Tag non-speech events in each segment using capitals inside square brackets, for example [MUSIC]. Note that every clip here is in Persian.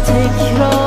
ما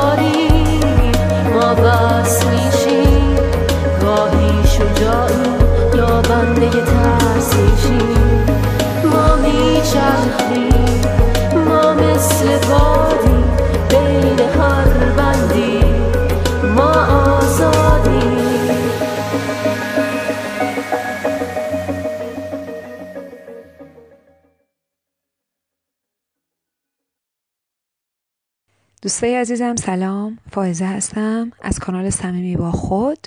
دوستای عزیزم سلام. فائزه هستم. از کانال صمیمی با خود.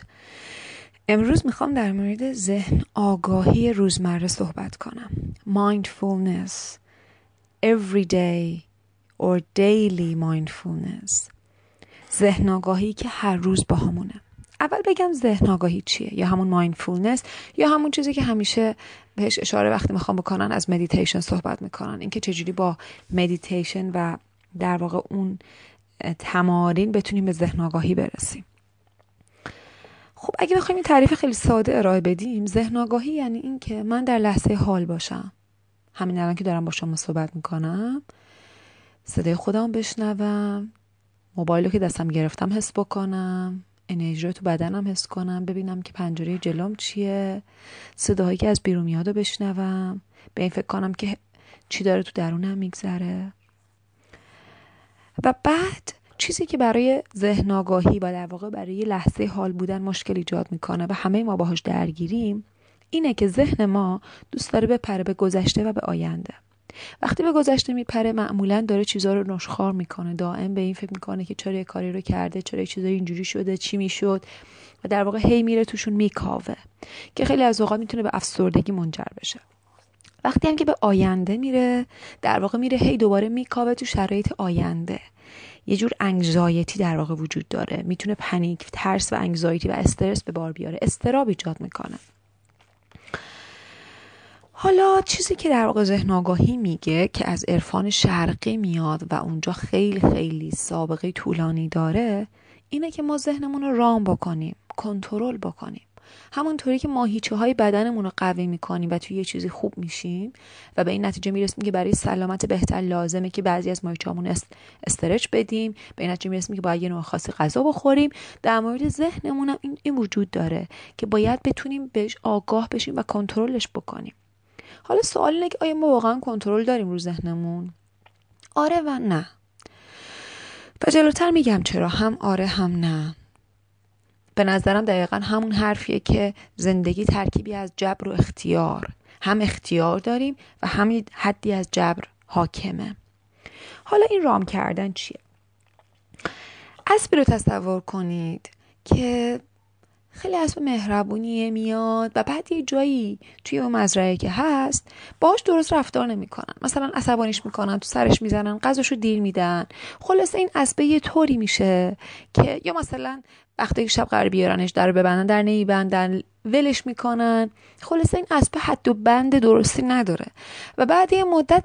امروز می‌خوام در مورد ذهن آگاهی روزمره صحبت کنم. Mindfulness. Everyday or daily mindfulness. ذهن آگاهی که هر روز باهامونه. اول بگم ذهن آگاهی چیه؟ یا همون mindfulness یا همون چیزی که همیشه بهش اشاره وقتی می‌خوام بکنن از مدیتیشن صحبت می‌کنن. اینکه چجوری با مدیتیشن و در واقع اون تمارین بتونیم به ذهن آگاهی برسیم. خب اگه بخوایم این تعریف خیلی ساده ارائه بدیم ذهن آگاهی یعنی این که من در لحظه حال باشم. همین الان که دارم با شما صحبت می‌کنم صدای خودم بشنوم موبایل رو که دستم گرفتم حس بکنم انرژی رو تو بدنم حس کنم ببینم که پنجره جلوم چیه صداهایی که از بیرون میاد رو بشنوم به این فکر کنم که چی داره تو درونم میگذره. و بعد چیزی که برای ذهن آگاهی و در واقع برای لحظه حال بودن مشکل ایجاد می‌کنه و همه ما باهاش درگیریم اینه که ذهن ما دوست داره بپره به گذشته و به آینده. وقتی به گذشته میپره معمولا داره چیزها رو نشخار می‌کنه. دائم به این فکر می‌کنه که چرا یه کاری رو کرده چرا یه چیزایی اینجوری شده چی می‌شد و در واقع هی میره توشون میکاوه که خیلی از اوقات می‌تونه به افسردگی منجر بشه. وقتی هم که به آینده میره در واقع میره هی دوباره میکاوه تو شرایط آینده. یه جور انگزایتی در واقع وجود داره. می‌تونه پنیک ترس و انگزایتی و استرس به بار بیاره. استراب ایجاد می‌کنه. حالا چیزی که در واقع ذهن آگاهی میگه که از عرفان شرقی میاد و اونجا خیلی خیلی سابقه طولانی داره اینه که ما ذهنمون رو رام بکنیم کنترل بکنیم. همونطوری که ماهیچه های بدنمون رو قوی می‌کنیم و توی یه چیزی خوب میشیم و به این نتیجه می‌رسیم که برای سلامت بهتر لازمه که بعضی از ماهیچه همون استرچ بدیم. به این نتیجه می‌رسیم که باید یه نوع خاصی غذا بخوریم. در مورد ذهنمون هم این, این وجود داره که باید بتونیم بهش آگاه بشیم و کنترلش بکنیم. حالا سوال اینه که آیا ما واقعا کنترل داریم رو ذهنمون؟ آره و نه. و جلوتر میگم چرا. هم آره هم نه. به نظرم دقیقا همون حرفیه که زندگی ترکیبی از جبر و اختیار. هم اختیار داریم و هم حدی از جبر حاکمه. حالا این رام کردن چیه؟ اسبی رو تصور کنید که خیلی اسب مهربونیه میاد و بعد یه جایی توی اون مزرعه که هست باش درست رفتار نمی‌کنن. مثلا عصبانیش می‌کنن تو سرش می‌زنن غذاشو دیر میدن. خلاصه این اسبه یه طوری میشه که یا مثلا وقتی شب قرار بیارنش در ببندن در نمیبندن ولش می‌کنن. خلاصه این اسبه حد و بند درستی نداره. و بعد یه مدت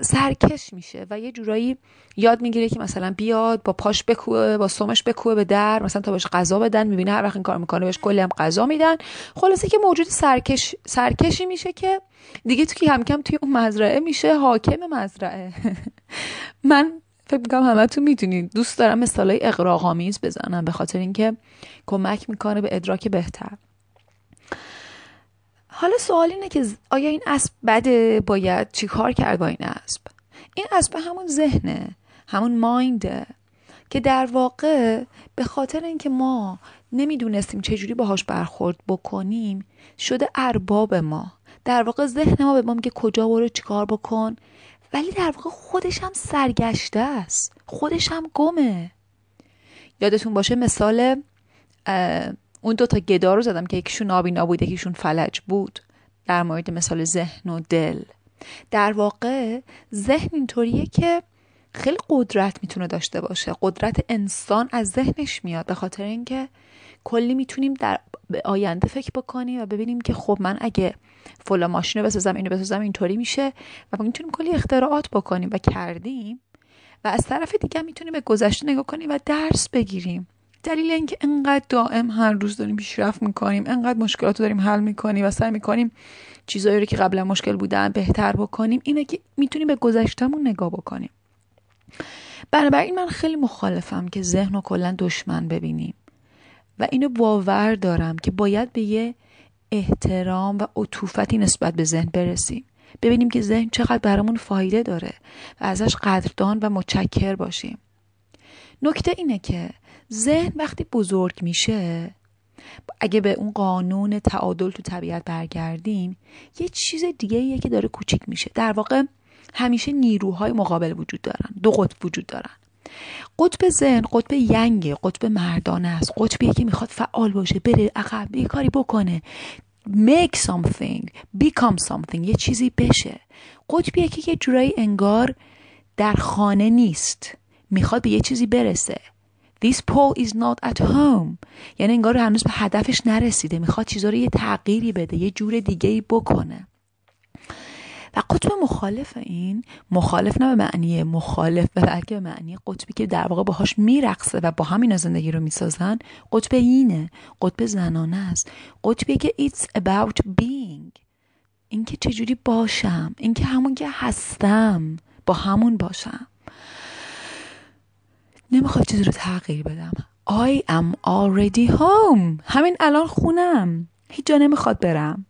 سرکش میشه و یه جورایی یاد می‌گیره که مثلا بیاد با پاش بکوه با سومش بکوه به در مثلا تا بهش غذا بدن می‌بینه هر وقت این کار می‌کنه بهش کلی هم غذا میدن. خلاصه که موجود سرکش سرکشی میشه که دیگه تو که هم کم توی اون مزرعه میشه حاکم مزرعه. [LAUGHS] من فکر می‌کنم همه تو می‌دونید. دوست دارم مثالای اقراق‌آمیز بزنم به خاطر اینکه کمک می‌کنه به ادراک بهتر. حالا سوال اینه که آیا این اسب بده؟ باید چی کار کرد با این اسب؟ این اسب همون ذهنه همون ماینده که در واقع به خاطر اینکه ما نمی‌دونستیم چجوری باهاش برخورد بکنیم شده ارباب ما. در واقع ذهن ما به ما میگه کجا برو چیکار بکن؟ ولی در واقع خودش هم سرگشته است. خودش هم گمه. یادتون باشه مثال اون دوتا گدا رو زدم که یکیشون نابینا بود یکیشون فلج بود. در مورد مثال ذهن و دل. در واقع ذهن اینطوریه که خیلی قدرت می‌تونه داشته باشه. قدرت انسان از ذهنش میاد. به خاطر اینکه کلی می‌تونیم در آینده فکر بکنیم و ببینیم که خب من اگه فلا ماشین رو بسازم اینو بسازم اینطوری میشه و می‌تونیم کلی اختراعات بکنیم و کردیم و از طرف دیگه می‌تونیم به گذشته نگاه کنیم و درس بگیریم. دلیل اینکه انقدر دائم هر روز داریم پیشرفت می‌کنیم انقدر مشکلات رو داریم حل می‌کنیم و سعی می‌کنیم چیزایی رو که قبلا مشکل بودن بهتر بکنیم اینه که می‌تونیم به گذشتهمون نگاه بکنیم. بنابراین من خیلی مخالفم که ذهن رو کلا دشمن ببینیم. و اینو باور دارم که باید به یه احترام و عطوفتی نسبت به ذهن برسیم. ببینیم که ذهن چقدر برامون فایده داره و ازش قدردان و متشکر باشیم. نکته اینه که ذهن وقتی بزرگ میشه اگه به اون قانون تعادل تو طبیعت برگردیم یه چیز دیگه که داره کوچیک میشه. در واقع همیشه نیروهای مقابل وجود دارن دو قطب وجود دارن. قطب ذهن قطب ینگ قطب مردانه است. قطبیه که می‌خواد فعال باشه بره عقب یه کاری بکنه. Make something become something یه چیزی بشه. قطبیه که یه جورایی انگار در خانه نیست. می‌خواد به یه چیزی برسه. This pole is not at home. یعنی انگار هنوز به هدفش نرسیده. می‌خواد چیزا رو یه تغییری بده یه جور دیگه بکنه. و قطب مخالف این مخالف نه به معنی مخالف بلکه به معنی قطبی که در واقع باهاش میرقصه و با همین زندگی رو می‌سازن قطب اینه قطب زنانه است. قطبی که it's about being. اینکه چجوری باشم اینکه همون که هستم با همون باشم. نمی‌خواد چیزی رو تغییر بدم. I am already home. همین الان خونم. هیچ جا نمی‌خواد برم.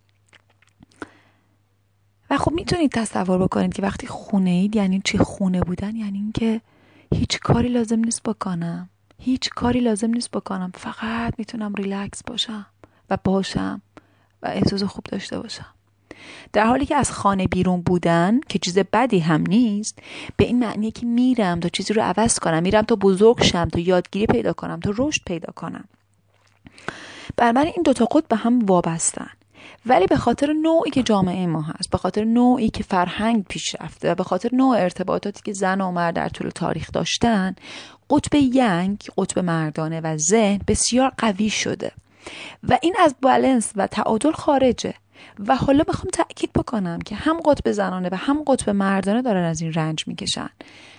و خب می‌تونید تصور بکنید که وقتی خونه اید یعنی چی خونه بودن یعنی اینکه هیچ کاری لازم نیست بکنم. هیچ کاری لازم نیست بکنم. فقط می‌تونم ریلکس باشم و باشم و احساس خوب داشته باشم. در حالی که از خانه بیرون بودن که چیز بدی هم نیست به این معنیه که میرم تا چیزی رو عوض کنم. میرم تا بزرگ شم تا یادگیری پیدا کنم تا رشد پیدا کنم. بر من این دوتا خود به هم وابستن. ولی به خاطر نوعی که جامعه ما هست به خاطر نوعی که فرهنگ پیش رفته و به خاطر نوع ارتباطاتی که زن و مرد در طول تاریخ داشتن قطب ینگ قطب مردانه و ذهن بسیار قوی شده. و این از بالانس و تعادل خارجه. و حالا می‌خوام تاکید بکنم که هم قطب زنانه و هم قطب مردانه دارن از این رنج می‌کشن.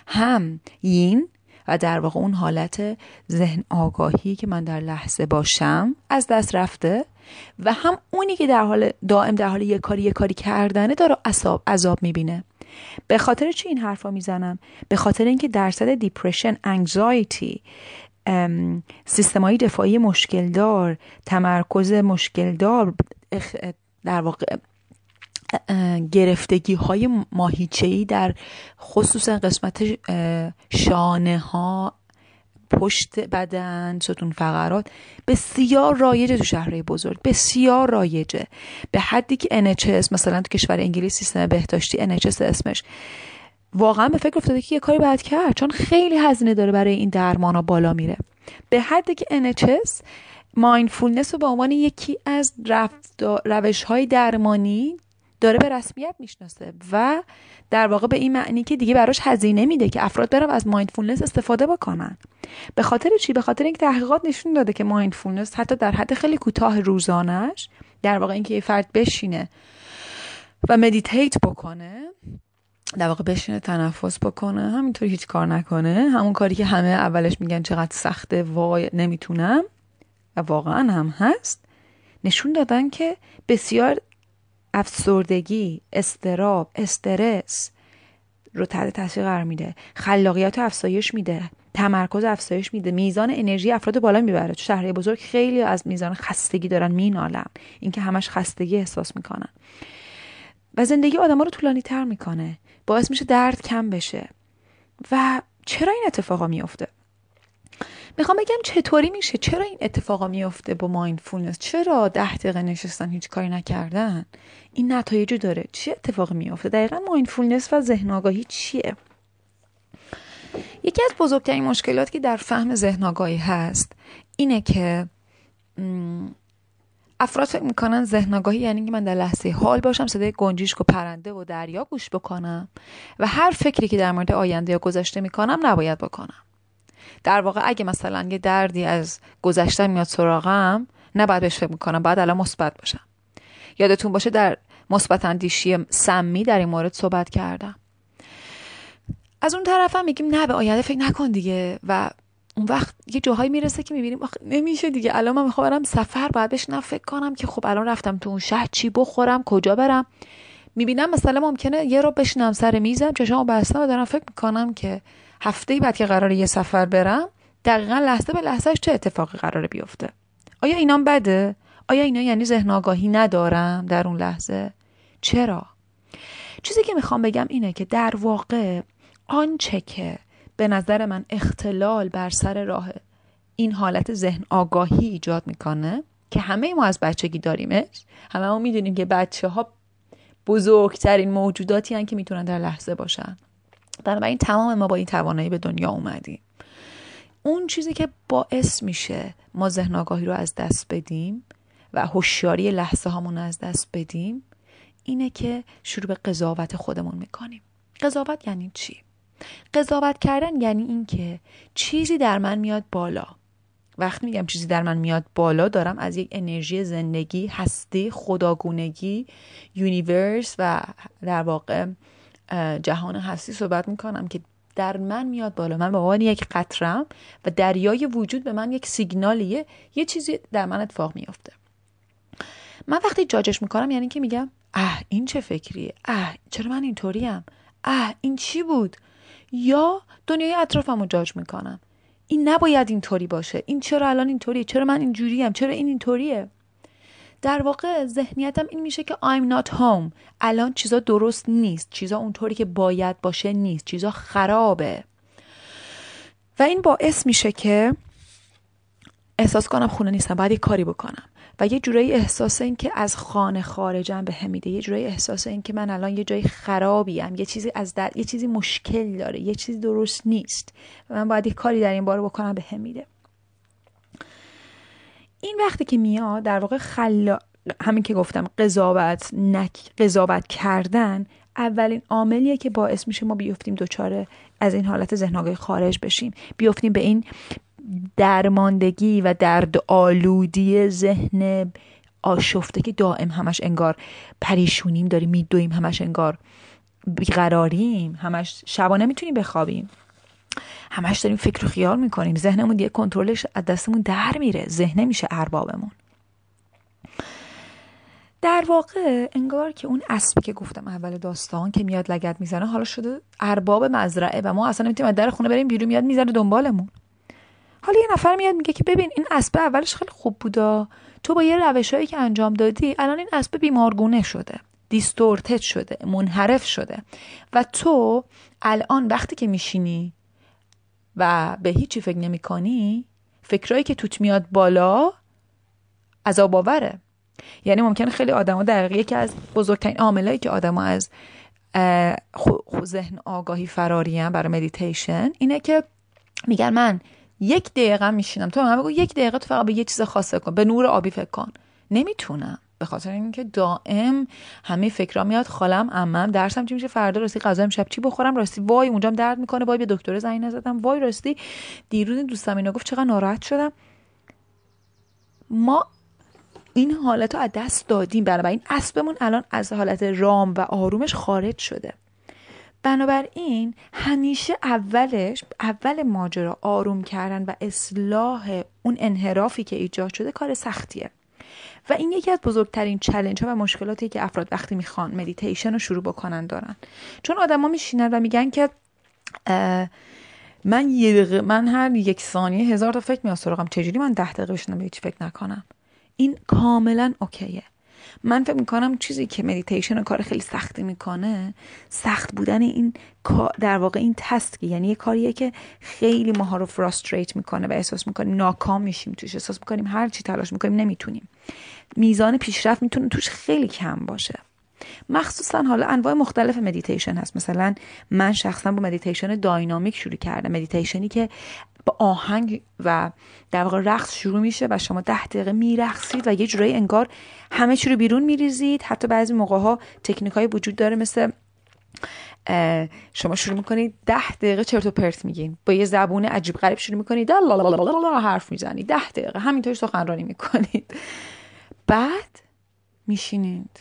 هم یین و در واقع اون حالت ذهن آگاهی که من در لحظه باشم از دست رفته و هم اونی که در حال دائم در حال یه کاری یه کاری کردنه داره عذاب عذاب می‌بینه. به خاطر چی این حرفا می‌زنم؟ به خاطر اینکه درصد دیپرشن انگزایتی سیستمایی دفاعی مشکلدار تمرکز مشکلدار در واقع گرفتگی های ماهیچه در خصوصا قسمت شانه ها پشت بدن ستون فقرات. بسیار رایجه تو شهرهای بزرگ. بسیار رایجه. به حدی که NHS مثلا تو کشور انگلیس سیستم بهداشتی NHS اسمش واقعا به فکر افتاده که یه کاری باید کرد چون خیلی هزینه داره برای این درمان ها بالا میره. به حدی که NHS مایندفولنس رو به عنوان یکی از روش های درمانی داره به رسمیت می‌شناسه و در واقع به این معنی که دیگه براش هزینه میده که افراد برن از mindfulness استفاده بکنن. به خاطر چی؟ به خاطر اینکه تحقیقات نشون داده که mindfulness حتی در حد خیلی کوتاه روزانش در واقع اینکه یه فرد بشینه و meditate بکنه در واقع بشینه تنفس بکنه همینطوری هیچ کار نکنه همون کاری که همه اولش میگن چقدر سخته وای نمی‌تونم و واقعا هم هست نشون دادن که بسیار افسردگی استراب استرس رو تحت تاثیر قرار میده. خلاقیت افزایش میده. تمرکز افزایش میده. میزان انرژی افراد بالا می‌بره. تو شهرهای بزرگ خیلی از میزان خستگی دارن مینالن اینکه همش خستگی احساس می‌کنن. و زندگی آدما رو طولانی تر می‌کنه. باعث میشه درد کم بشه. و چرا این اتفاقا میفته می‌خوام بگم چطوری میشه؟ چرا این اتفاقا میفته با mindfulness چرا ده دقیقه نشستن هیچ کاری نکردن؟ این نتایجی داره. چه اتفاقی میفته دقیقا mindfulness و ذهن آگاهی چیه؟ یکی از بزرگترین مشکلاتی که در فهم ذهن آگاهی هست اینه که افراد فکر می‌کنن ذهن آگاهی یعنی که من در لحظه حال باشم صدای گنجیشک و پرنده و دریا گوش بکنم و هر فکری که در مورد آینده یا گذشته می‌کنم نباید بکنم. در واقع اگه مثلا یه دردی از گذشته میاد سراغم نباید بهش فکر می‌کنم باید الان مثبت باشم. یادتون باشه در مثبت اندیشی سمی در این مورد صحبت کردم. از اون طرف هم میگیم نه به آینده فکر نکن دیگه و اون وقت یه جاهایی می‌رسه که می‌بینیم نمیشه دیگه. الان من می‌خوام برم سفر باید بهش فکر کنم که خب الان رفتم تو اون شهر چی بخورم کجا برم. می‌بینم مثلا ممکنه یه رو بشنم سر میزم چشامو بستم و دارم فکر می‌کنم که هفته بعد که قرار یه سفر برم دقیقا لحظه به لحظهش چه اتفاقی قراره بیفته؟ آیا اینام بده؟ آیا اینا یعنی ذهن آگاهی ندارم در اون لحظه؟ چرا؟ چیزی که می‌خوام بگم اینه که در واقع آنچه که به نظر من اختلال بر سر راه این حالت ذهن آگاهی ایجاد می‌کنه که همه ما از بچگی داریمش همه ما می‌دونیم که بچه ها بزرگترین موجوداتی هن که می‌تونن در لحظه باشن. بنابراین تمام ما با این توانایی به دنیا اومدیم. اون چیزی که باعث میشه ما ذهن آگاهی رو از دست بدیم و هوشیاری لحظه هامون از دست بدیم اینه که شروع به قضاوت خودمون می‌کنیم. قضاوت یعنی چی؟ قضاوت کردن یعنی اینکه چیزی در من میاد بالا. وقتی میگم چیزی در من میاد بالا دارم از یک انرژی زندگی هستی خداگونگی یونیورس و در واقع جهان هستی صحبت می‌کنم که در من میاد بالا. من به عنوان یک قطرم و دریای وجود به من یک سیگنالیه یه چیزی در من اتفاق میافته. من وقتی جاجش می‌کنم یعنی که میگم اه این چه فکریه؟ اه چرا من اینطوریم؟ اه این چی بود؟ یا دنیای اطرافم رو جاج می‌کنم. این نباید اینطوری باشه. این چرا الان اینطوریه؟ چرا من اینجوریم؟ چرا این اینطوریه؟ در واقع ذهنیتم این میشه که I'm not home. الان چیزا درست نیست. چیزا اونطوری که باید باشه نیست. چیزا خرابه. و این باعث میشه که احساس کنم خونه نیستم. باید یه کاری بکنم. و یه جورایی احساس این که از خانه خارجم به میده. یه جورایی احساس این که من الان یه جای خرابیم. یه چیزی از در... یه چیزی مشکل داره. یه چیزی درست نیست. و من باید یه کاری در این باره بکنم به میده. این وقتی که میاد در واقع خلا همین که گفتم قضاوت نک قضاوت کردن اولین عاملیه که باعث میشه ما بیفتیم دوچاره از این حالت ذهن خارج بشیم. بیفتیم به این درماندگی و درد آلودی ذهن آشفته که دائم همش انگار پریشونیم داریم میدویم همش انگار بیقراریم همش شبانه می‌تونیم بخوابیم. همش داریم فکر و خیال می‌کنیم. ذهنمون دیگه کنترلش از دستمون در میره. ذهنه میشه اربابمون. در واقع انگار که اون اسبی که گفتم اول داستان که میاد لگت می‌زنه حالا شده ارباب مزرعه و ما اصلا نمی‌تونیم در خونه بریم بیرون میاد می‌زنه دنبالمون. حالا یه نفر میاد میگه که ببین این اسب اولش خیلی خوب بودا. تو با یه روشهایی که انجام دادی الان این اسب بیمارگونه شده. دیستورتت شده منحرف شده. و تو الان وقتی که میشینی و به هیچی فکر نمی کنی؟ فکرایی که توت میاد بالا عذاب آوره. یعنی ممکنه خیلی آدما دقیقه یکی از بزرگترین عاملایی که آدما از ذهن آگاهی فراریم برای مدیتیشن اینه که میگن من یک دقیقه میشینم. تو من بگو یک دقیقه تو فقط به یه چیز خاصه کن. به نور آبی فکر کن. نمی‌تونم. به خاطر اینکه دائم همه فکرا میاد خالم عمم درسم چی میشه فردا راستی غذا امشب چی بخورم؟ راستی وای اونجام درد می‌کنه وای به دکتر زنگ نزدم وای راستی دیروز دوستم اینو گفت چقدر ناراحت شدم. ما این حالت رو از دست دادیم بنابراین اسبمون الان از حالت رام و آرومش خارج شده. بنابراین همیشه اولش اول ماجرا آروم کردن و اصلاح اون انحرافی که ایجاد شده کار سختیه. و این یکی از بزرگترین challenge ها و مشکلاتی که افراد وقتی می‌خوان مدیتیشن رو شروع بکنن دارن. چون آدما میشینن و میگن که من یه من هر یک ثانیه هزار تا فکر میاد سراغم. چجوری من ده دقیقه بشینم به هیچ فکر نکنم؟ این کاملا okay ه. من فکر می‌کنم چیزی که مدیتیشن کار خیلی سختی می‌کنه سخت بودن این در واقع این task یعنی یه کاریه که خیلی ماها رو frustrate می‌کنه و احساس می‌کنیم ناکام میشیم توش. احساس می‌کنیم هر چی تلاش می‌کنیم نمی‌تونیم. میزان پیشرفت می‌تونه توش خیلی کم باشه مخصوصا حالا انواع مختلف مدیتیشن هست مثلا من شخصا با مدیتیشن dynamic شروع کردم مدیتیشنی که با آهنگ و در واقع رقص شروع میشه و شما ده دقیقه میرقصید و یه جورایی انگار همه چی رو بیرون میریزید حتی بعضی موقع ها تکنیک های وجود داره مثل شما شروع می‌کنید ده دقیقه چرت و پرت میگین با یه زبون عجیب غریب شروع می‌کنید حرف می‌زنید ده دقیقه همینطور سخنرانی می‌کنید بعد میشینید.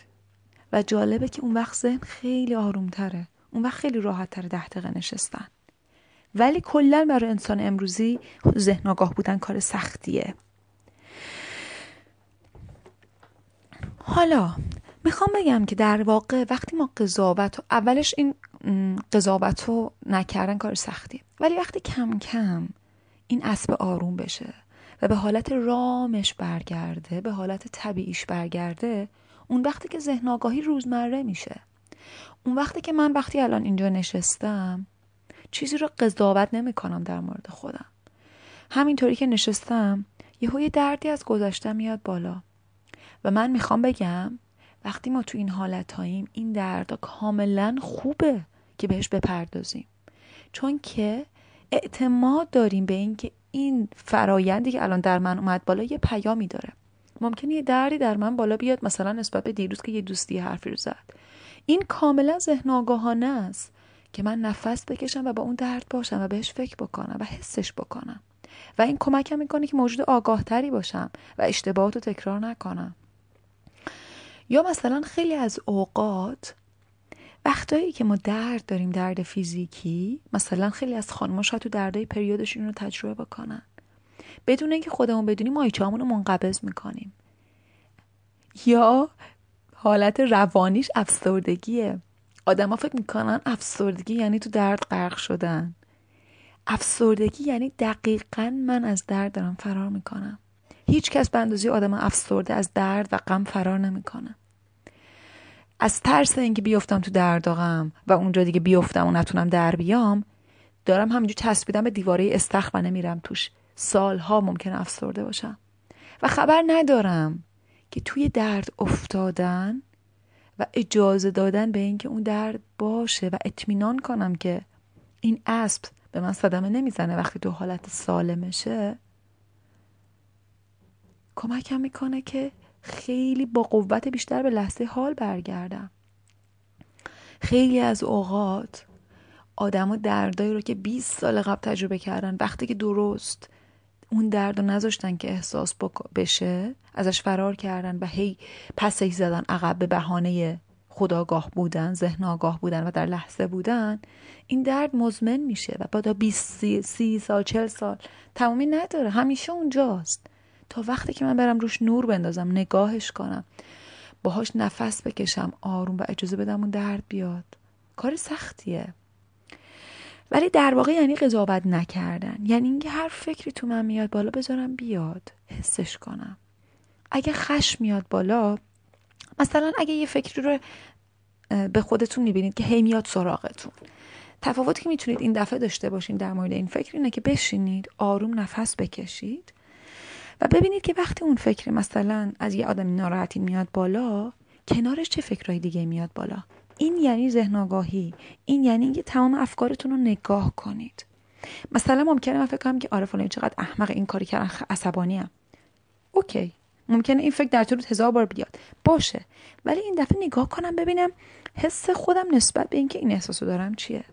و جالبه که اون وقت ذهن خیلی آرومتره. اون وقت خیلی راحت تره ده دقیقه نشستن. ولی کلا برای انسان امروزی ذهن آگاه بودن کار سختیه. حالا می‌خوام بگم که در واقع وقتی ما قضاوت و اولش این قضاوت رو نکردن کار سختیه ولی وقتی کم کم این اسب آروم بشه و به حالت رامش برگرده به حالت طبیعیش برگرده اون وقتی که ذهن آگاهی روزمره میشه. اون وقتی که من وقتی الان اینجا نشستم چیزی رو قضاوت نمی کنم در مورد خودم. همینطوری که نشستم یهو یه دردی از گذشته میاد بالا. و من می‌خوام بگم وقتی ما تو این حالت هاییم این دردا کاملا خوبه که بهش بپردازیم. چون که اعتماد داریم به اینکه این فرایندی که الان در من اومد بالا یه پیامی داره. ممکنه یه دردی در من بالا بیاد مثلا نسبت به دیروز که یه دوستی حرفی رو زد. این کاملا ذهن آگاهانه است که من نفس بکشم و با اون درد باشم و بهش فکر بکنم و حسش بکنم. و این کمکم می‌کنه که موجود آگاهتری باشم و اشتباهات رو تکرار نکنم. یا مثلا خیلی از اوقات وقتایی که ما درد داریم درد فیزیکی مثلا خیلی از خانم‌ها شاید تو دردای پریودشون رو تجربه بکنن. بدون اینکه خودمون بدونیم مایچه‌مون رو منقبض می‌کنیم. یا حالت روانیش افسردگیه. آدما فکر می‌کنن افسردگی یعنی تو درد غرق شدن. افسردگی یعنی دقیقا من از درد دارم فرار می‌کنم. هیچ کس به اندازه آدم افسرده از درد و غم فرار نمی‌کنه. از ترس اینکه بیفتم تو درد و غم و اونجا دیگه بیفتم و نتونم در بیام دارم همینجور چسبیدم به دیواره استخ و نمیرم توش. سالها ممکن افسرده باشم. و خبر ندارم که توی درد افتادن و اجازه دادن به اینکه اون درد باشه و اطمینان کنم که این اسب به من صدمه نمی‌زنه وقتی تو حالت سالمشه کمکم می‌کنه که خیلی با قوت بیشتر به لحظه حال برگردم. خیلی از اوقات آدما دردایی رو که 20 سال قبل تجربه کردن وقتی که درست اون درد رو نذاشتن که احساس بشه ازش فرار کردن و هی پسش زدن عقب به بهانه خداگاه بودن ذهن آگاه بودن و در لحظه بودن این درد مزمن میشه و بعد 20 سی سال چل سال تمامی نداره همیشه اونجاست. تا وقتی که من برم روش نور بندازم نگاهش کنم. باهاش نفس بکشم آروم و اجازه بدم اون درد بیاد. کار سختیه. ولی در واقع یعنی قضاوت نکردن. یعنی اینکه هر فکری تو من میاد بالا بذارم بیاد. حسش کنم. اگه خشم میاد بالا مثلا اگه یه فکری رو به خودتون می‌بینید که هی میاد سراغتون. تفاوتی که می‌تونید این دفعه داشته باشین در مورد این فکر اینه که بشینید آروم نفس بکشید. و ببینید که وقتی اون فکر مثلا از یه آدمی ناراحتی میاد بالا کنارش چه فکرهای دیگه میاد بالا؟ این یعنی ذهن آگاهی. این یعنی اینکه تمام افکارتون رو نگاه کنید. مثلا ممکنه من فکر کنم که آره فلان چقدر احمق این کاری کردن عصبانی ام. اوکی. ممکنه این فکر در طول هزار بار بیاد. باشه. ولی این دفعه نگاه کنم ببینم حس خودم نسبت به اینکه این احساسو دارم چیه.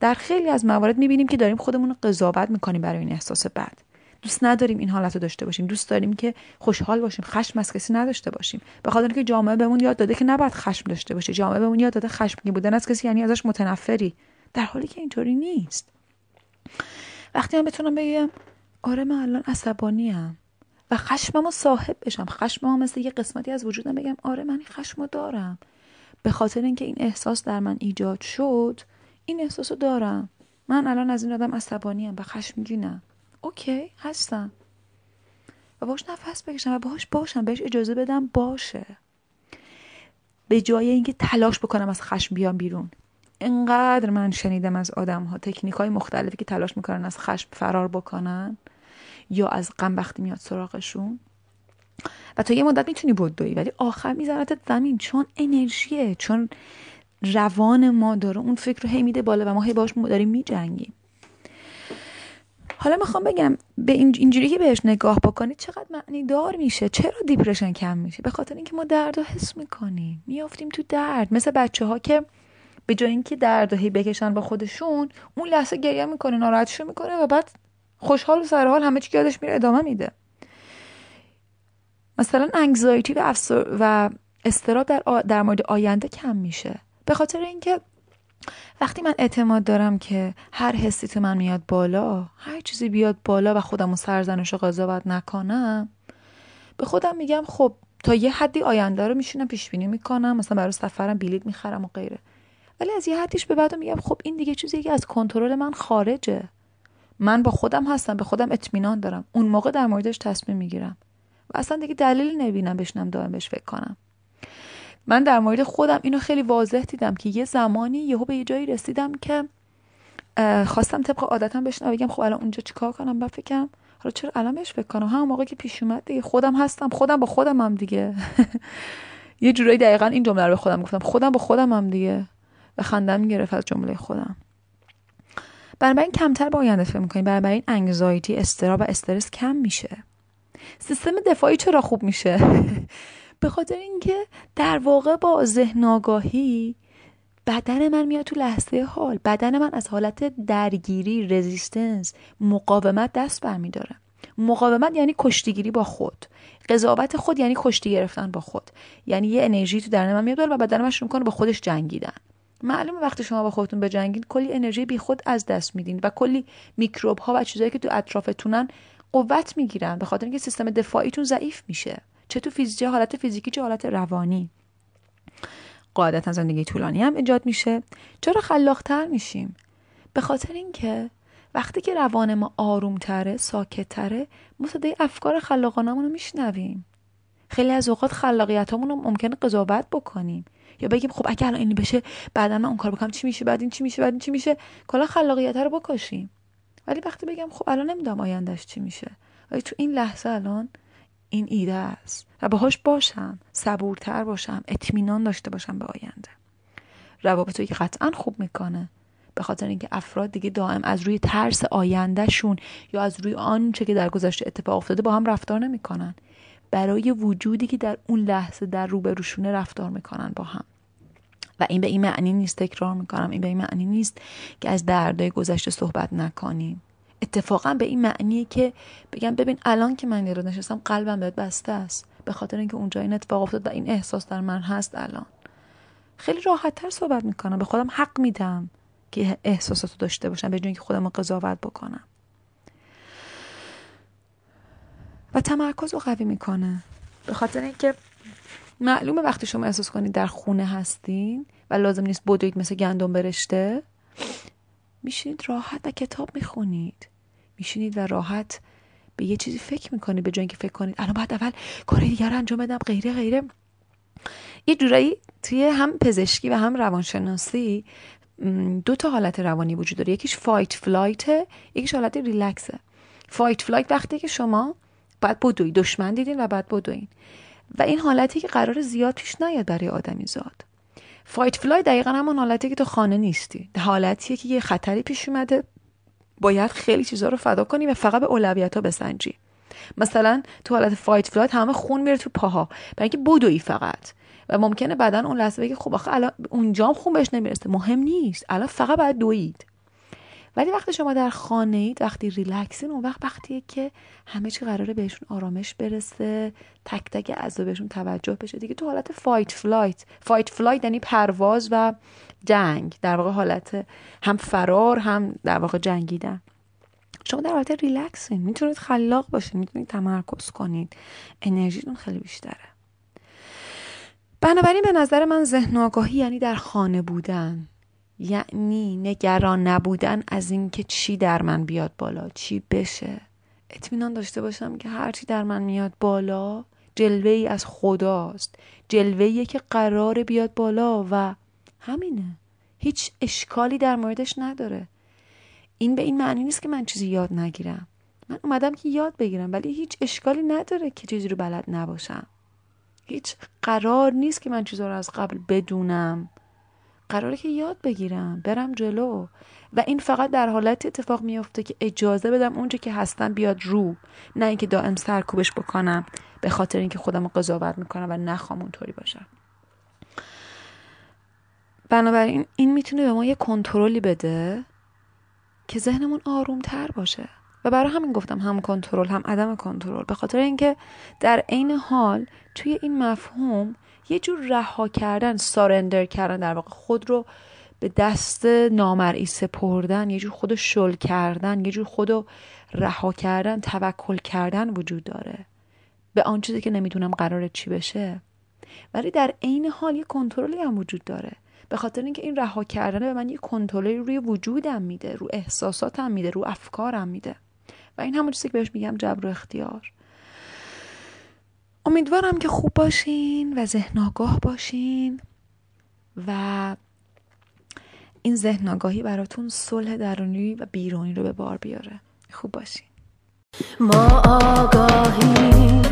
در خیلی از موارد می‌بینیم که داریم خودمون رو قضاوت می‌کنیم برای این احساس بد دوست نداریم این حالت رو داشته باشیم. دوست داریم که خوشحال باشیم. خشم از کسی نداشته باشیم. به خاطر اینکه جامعه بهمون یاد داده که نباید خشم داشته باشه. جامعه بهمون یاد داده خشمگین بودن از کسی یعنی ازش متنفری. در حالی که اینطوری نیست. وقتی من بتونم بگم آره من الان عصبانی ام و خشممو صاحب بشم. خشممو مثل یه قسمتی از وجودم بگم آره من این خشمو دارم. به خاطر اینکه این احساس در من ایجاد شد این احساسو دارم. من الان از این آدم عصبانی ام و خشمگینم. اوکی هستم. و باش نفس بکشم و باش باشم بهش اجازه بدم باشه. به جای اینکه تلاش بکنم از خشم بیام بیرون. انقدر من شنیدم از آدم ها تکنیک های مختلفی که تلاش می‌کنن از خشم فرار بکنن یا از غم وقتی میاد سراغشون. و تا یه مدت می‌تونی بدوی ولی آخر میزنتت زمین. چون انرژیه چون روان ما داره. اون فکر رو هی میده بالا و ما هی باش داریم میجنگیم. حالا می‌خوام بگم به اینجوری که بهش نگاه بکنید چقدر معنی دار میشه؟ چرا دیپرشن کم میشه؟ به خاطر اینکه ما درد رو حس می‌کنیم. میافتیم تو درد. مثل بچه ها که به جای اینکه درد هی بکشن با خودشون اون لحظه گریه می‌کنه ناراحتشو می‌کنه و بعد خوشحال و سرحال همه چی یادش میره ادامه میده. مثلا انگزایتی و و استراب در, در مورد آینده کم میشه. به خاطر اینکه وقتی من اعتماد دارم که هر حسی تو من میاد بالا هر چیزی بیاد بالا و خودم و سرزنش و قضاوت نکنم به خودم میگم خب تا یه حدی آینده رو میشونم پیش بینی می‌کنم مثلا برای سفرم بلیط می‌خرم و غیره. ولی از یه حدیش به بعد میگم خب این دیگه چیزی که از کنترل من خارجه. من با خودم هستم به خودم اطمینان دارم. اون موقع در موردش تصمیم می‌گیرم. و اصلا دیگه دلیل نبینم بشنم دائم بهش فکر کنم. من در مورد خودم اینو خیلی واضح دیدم که یه زمانی یهو به یه جایی رسیدم که خواستم طبق عادتم بشنم بگم خب الان اونجا چیکار کنم؟ بعد فکرم حالا چرا الان بهش فکر کنم؟ همون موقع که پیش اومد دیگه خودم هستم خودم با خودم هم دیگه. [LAUGHS] یه جورایی دقیقا این جمله رو به خودم گفتم خودم با خودم هم دیگه. و خندم گرفت از جمله خودم. بنابراین کمتر با آینده فکر می‌کنیم بنابراین انگزایتی استرا و استرس کم میشه. سیستم دفاعی چرا خوب میشه؟ [LAUGHS] به خاطر اینکه در واقع با ذهن آگاهی بدن من میاد تو لحظه حال. بدن من از حالت درگیری رزیستنس مقاومت دست برمیداره. مقاومت یعنی کشتیگیری با خود. قضاوت خود یعنی کشتی گرفتن با خود. یعنی یه انرژی تو درن من میاد و بدن من شروع می‌کنه با خودش جنگیدن. معلومه وقتی شما با خودتون بجنگید کلی انرژی بی خود از دست میدین و کلی میکروب ها و چیزایی که تو اطرافتونن قوت می‌گیرن. به خاطر اینکه سیستم دفاعیتون ضعیف میشه. چه تو فیزیکی حالت فیزیکی چه حالت روانی. قاعدتا زندگی طولانی هم ایجاد میشه. چرا خلاقتر میشیم؟ به خاطر اینکه وقتی که روان ما آرومتره ساکتتره ما صدای افکار خلاقانمون رو میشنویم. خیلی از اوقات خلاقیتامون رو ممکنه قضاوت بکنیم. یا بگیم خب اگه الان اینی بشه بعدا من اون کار بکنم چی میشه بعد این چی میشه بعد این چی میشه؟ کلا خلاقیت رو بکشیم. ولی وقتی بگم خب الان نمی‌دونم آیندهش چی میشه. ولی تو این لحظه الان این ایده است. و باهاش باشم صبورتر باشم اطمینان داشته باشم به آینده. روابط که قطعا خوب می‌کنه به خاطر اینکه افراد دیگه دائم از روی ترس آیندهشون یا از روی آنچه که در گذشته اتفاق افتاده با هم رفتار نمی‌کنن. برای وجودی که در اون لحظه در روبروشونه رفتار می‌کنن با هم. و این به این معنی نیست تکرار می‌کنم. این به این معنی نیست که از دردای گذشته صحبت نکنیم. اتفاقا به این معنیه که بگم ببین الان که من رو نشستم قلبم بهت بسته است. به خاطر اینکه اونجا این اتفاق افتاد و این احساس در من هست الان. خیلی راحت تر صحبت می‌کنم. به خودم حق میدم که احساساتو داشته باشم به که خودم رو قضاوت بکنم. و تمرکز رو قوی می‌کنه. به خاطر اینکه معلومه وقتی شما احساس کنید در خونه هستین و لازم نیست بدوید مثل گندم برشته میشینید راحت و کتاب می‌خونید. میشینید و راحت به یه چیزی فکر می‌کنید به جای اینکه فکر کنید الان باید اول کار دیگر انجام بدم غیره غیره. یه جورایی توی هم پزشکی و هم روانشناسی دو تا حالت روانی وجود داره. یکیش fight flight یکیش حالت ریلکسه fight flight وقتی که شما باید بدوی دشمن دیدین و بعد بدوین. و این حالتی که قرار زیاد پیش نیاد برای آدمی زاد. fight flight دقیقا همون حالتی که تو خانه نیستی. حالتیه که یه خطری پیش اومده. باید خیلی چیزا رو فدا کنی و فقط به اولویت ها بسنجی. مثلا تو حالت fight flight همه خون میره تو پاها. برای اینکه بدوی فقط. و ممکنه بعدا اون لحظه بگه خب آخه الان اونجام خون بهش نمی‌رسه. مهم نیست. الان فقط باید دوید ولی وقتی شما در خانه اید وقتی ریلکسین اون وقت وقتیه که همه چی قراره بهشون آرامش برسه تک تک اعضا بهشون توجه بشه. دیگه تو حالت fight flight fight flight یعنی پرواز و جنگ. در واقع حالت هم فرار هم در واقع جنگیدن. شما در حالت ریلکسین می‌تونید خلاق باشید می‌تونید تمرکز کنید. انرژیتون خیلی بیشتره. بنابراین به نظر من ذهن آگاهی یعنی در خانه بودن. یعنی نگران نبودن از اینکه چی در من بیاد بالا چی بشه. اطمینان داشته باشم که هرچی در من میاد بالا جلوه ای از خداست جلوه که قرار بیاد بالا و همینه. هیچ اشکالی در موردش نداره. این به این معنی نیست که من چیزی یاد نگیرم. من اومدم که یاد بگیرم ولی هیچ اشکالی نداره که چیزی رو بلد نباشم. هیچ قرار نیست که من چیزها رو از قبل بدونم. قراره که یاد بگیرم برم جلو. و این فقط در حالت اتفاق میافته که اجازه بدم اونجا که هستم بیاد رو نه اینکه دائم سرکوبش بکنم به خاطر اینکه خودم رو قضاوت می‌کنم و نخوام اونطوری باشم. بنابراین این می‌تونه به ما یه کنترلی بده که ذهنمون آروم تر باشه. و برای همین گفتم هم کنترل هم عدم کنترل. به خاطر اینکه در عین حال توی این مفهوم یه جور رها کردن سارندر کردن در واقع. خود رو به دست نامرئی سپردن یه جور خود شل کردن یه جور خود رها کردن توکل کردن وجود داره. به آن چیزی که نمی‌دونم قرار چی بشه. ولی در عین حال یه کنترلی هم وجود داره. به خاطر اینکه این رها کردن به من یه کنترلی روی وجودم میده رو احساساتم میده رو افکارم میده. و این همون چیزی که بهش میگم جبر و اختیار. امیدوارم که خوب باشین و ذهن آگاه باشین و این ذهن آگاهی براتون صلح درونی و بیرونی رو به بار بیاره. خوب باشین. ما آگاهی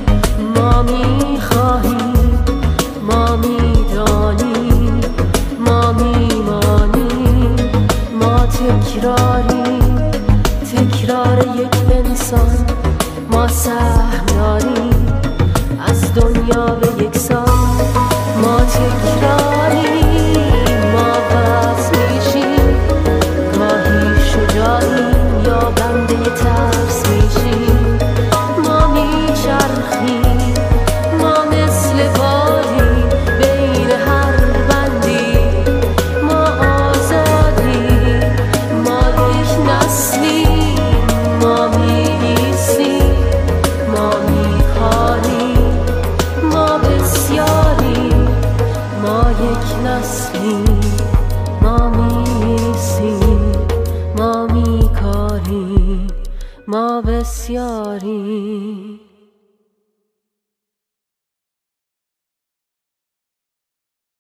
ما می‌خواهیم ما می‌دانیم ما میمانیم ما تکراری تکرار یک انسان ما سهم یار یک سال